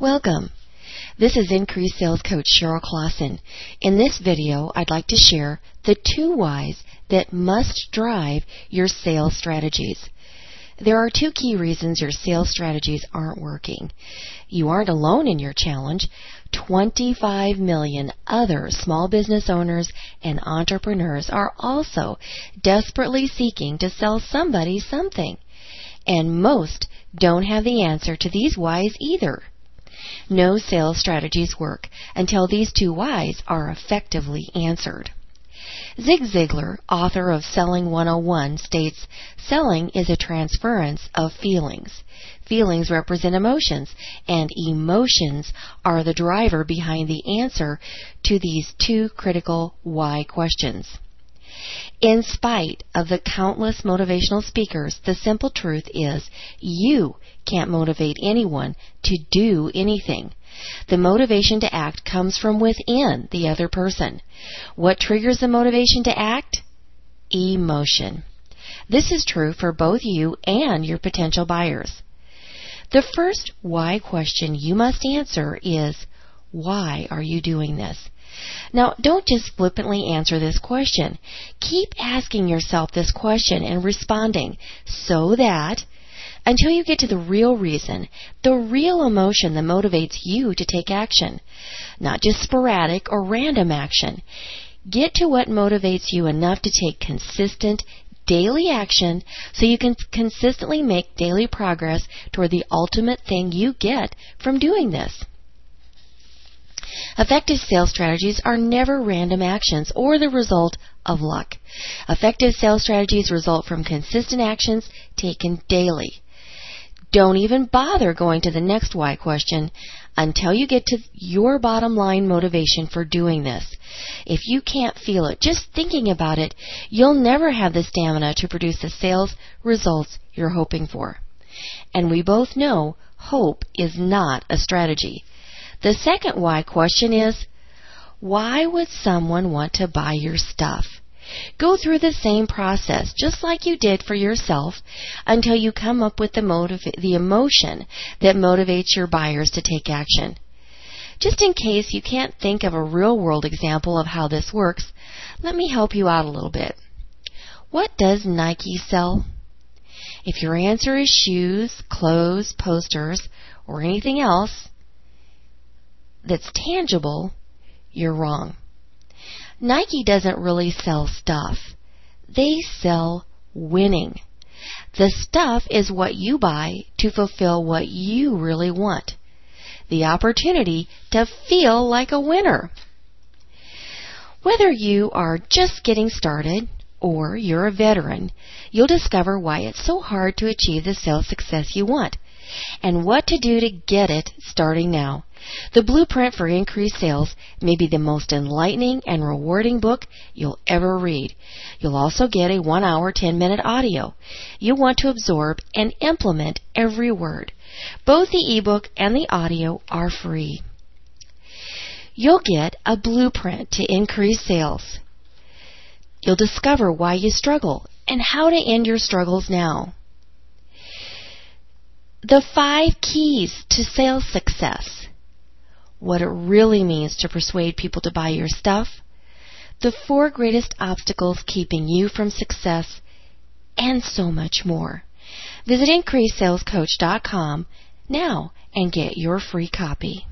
Welcome. This is Increased Sales Coach Cheryl Clausen. In this video, I'd like to share the two whys that must drive your sales strategies. There are two key reasons your sales strategies aren't working. You aren't alone in your challenge. 25 million other small business owners and entrepreneurs are also desperately seeking to sell somebody something. And most don't have the answer to these whys either. No sales strategies work until these two whys are effectively answered. Zig Ziglar, author of Selling 101, states selling is a transference of feelings. Feelings represent emotions, and emotions are the driver behind the answer to these two critical why questions. In spite of the countless motivational speakers, the simple truth is you can't motivate anyone to do anything. The motivation to act comes from within the other person. What triggers the motivation to act? Emotion. This is true for both you and your potential buyers. The first why question you must answer is, why are you doing this? Now, don't just flippantly answer this question. Keep asking yourself this question and responding so that until you get to the real reason, the real emotion that motivates you to take action, not just sporadic or random action. Get to what motivates you enough to take consistent, daily action so you can consistently make daily progress toward the ultimate thing you get from doing this. Effective sales strategies are never random actions or the result of luck. Effective sales strategies result from consistent actions taken daily. Don't even bother going to the next why question until you get to your bottom line motivation for doing this. If you can't feel it, just thinking about it, you'll never have the stamina to produce the sales results you're hoping for. And we both know hope is not a strategy. The second why question is, why would someone want to buy your stuff? Go through the same process, just like you did for yourself, until you come up with the motive, the emotion that motivates your buyers to take action. Just in case you can't think of a real world example of how this works, let me help you out a little bit. What does Nike sell? If your answer is shoes, clothes, posters, or anything else, that's tangible, you're wrong. Nike doesn't really sell stuff. They sell winning. The stuff is what you buy to fulfill what you really want. The opportunity to feel like a winner. Whether you are just getting started or you're a veteran, you'll discover why it's so hard to achieve the sales success you want and what to do to get it starting now. The Blueprint for Increased Sales may be the most enlightening and rewarding book you'll ever read. You'll also get a one hour, 10 minute audio. You'll want to absorb and implement every word. Both the ebook and the audio are free. You'll get a blueprint to increase sales. You'll discover why you struggle and how to end your struggles now. The five keys to sales success. What it really means to persuade people to buy your stuff. The four greatest obstacles keeping you from success. And so much more. Visit IncreaseSalesCoach.com now and get your free copy.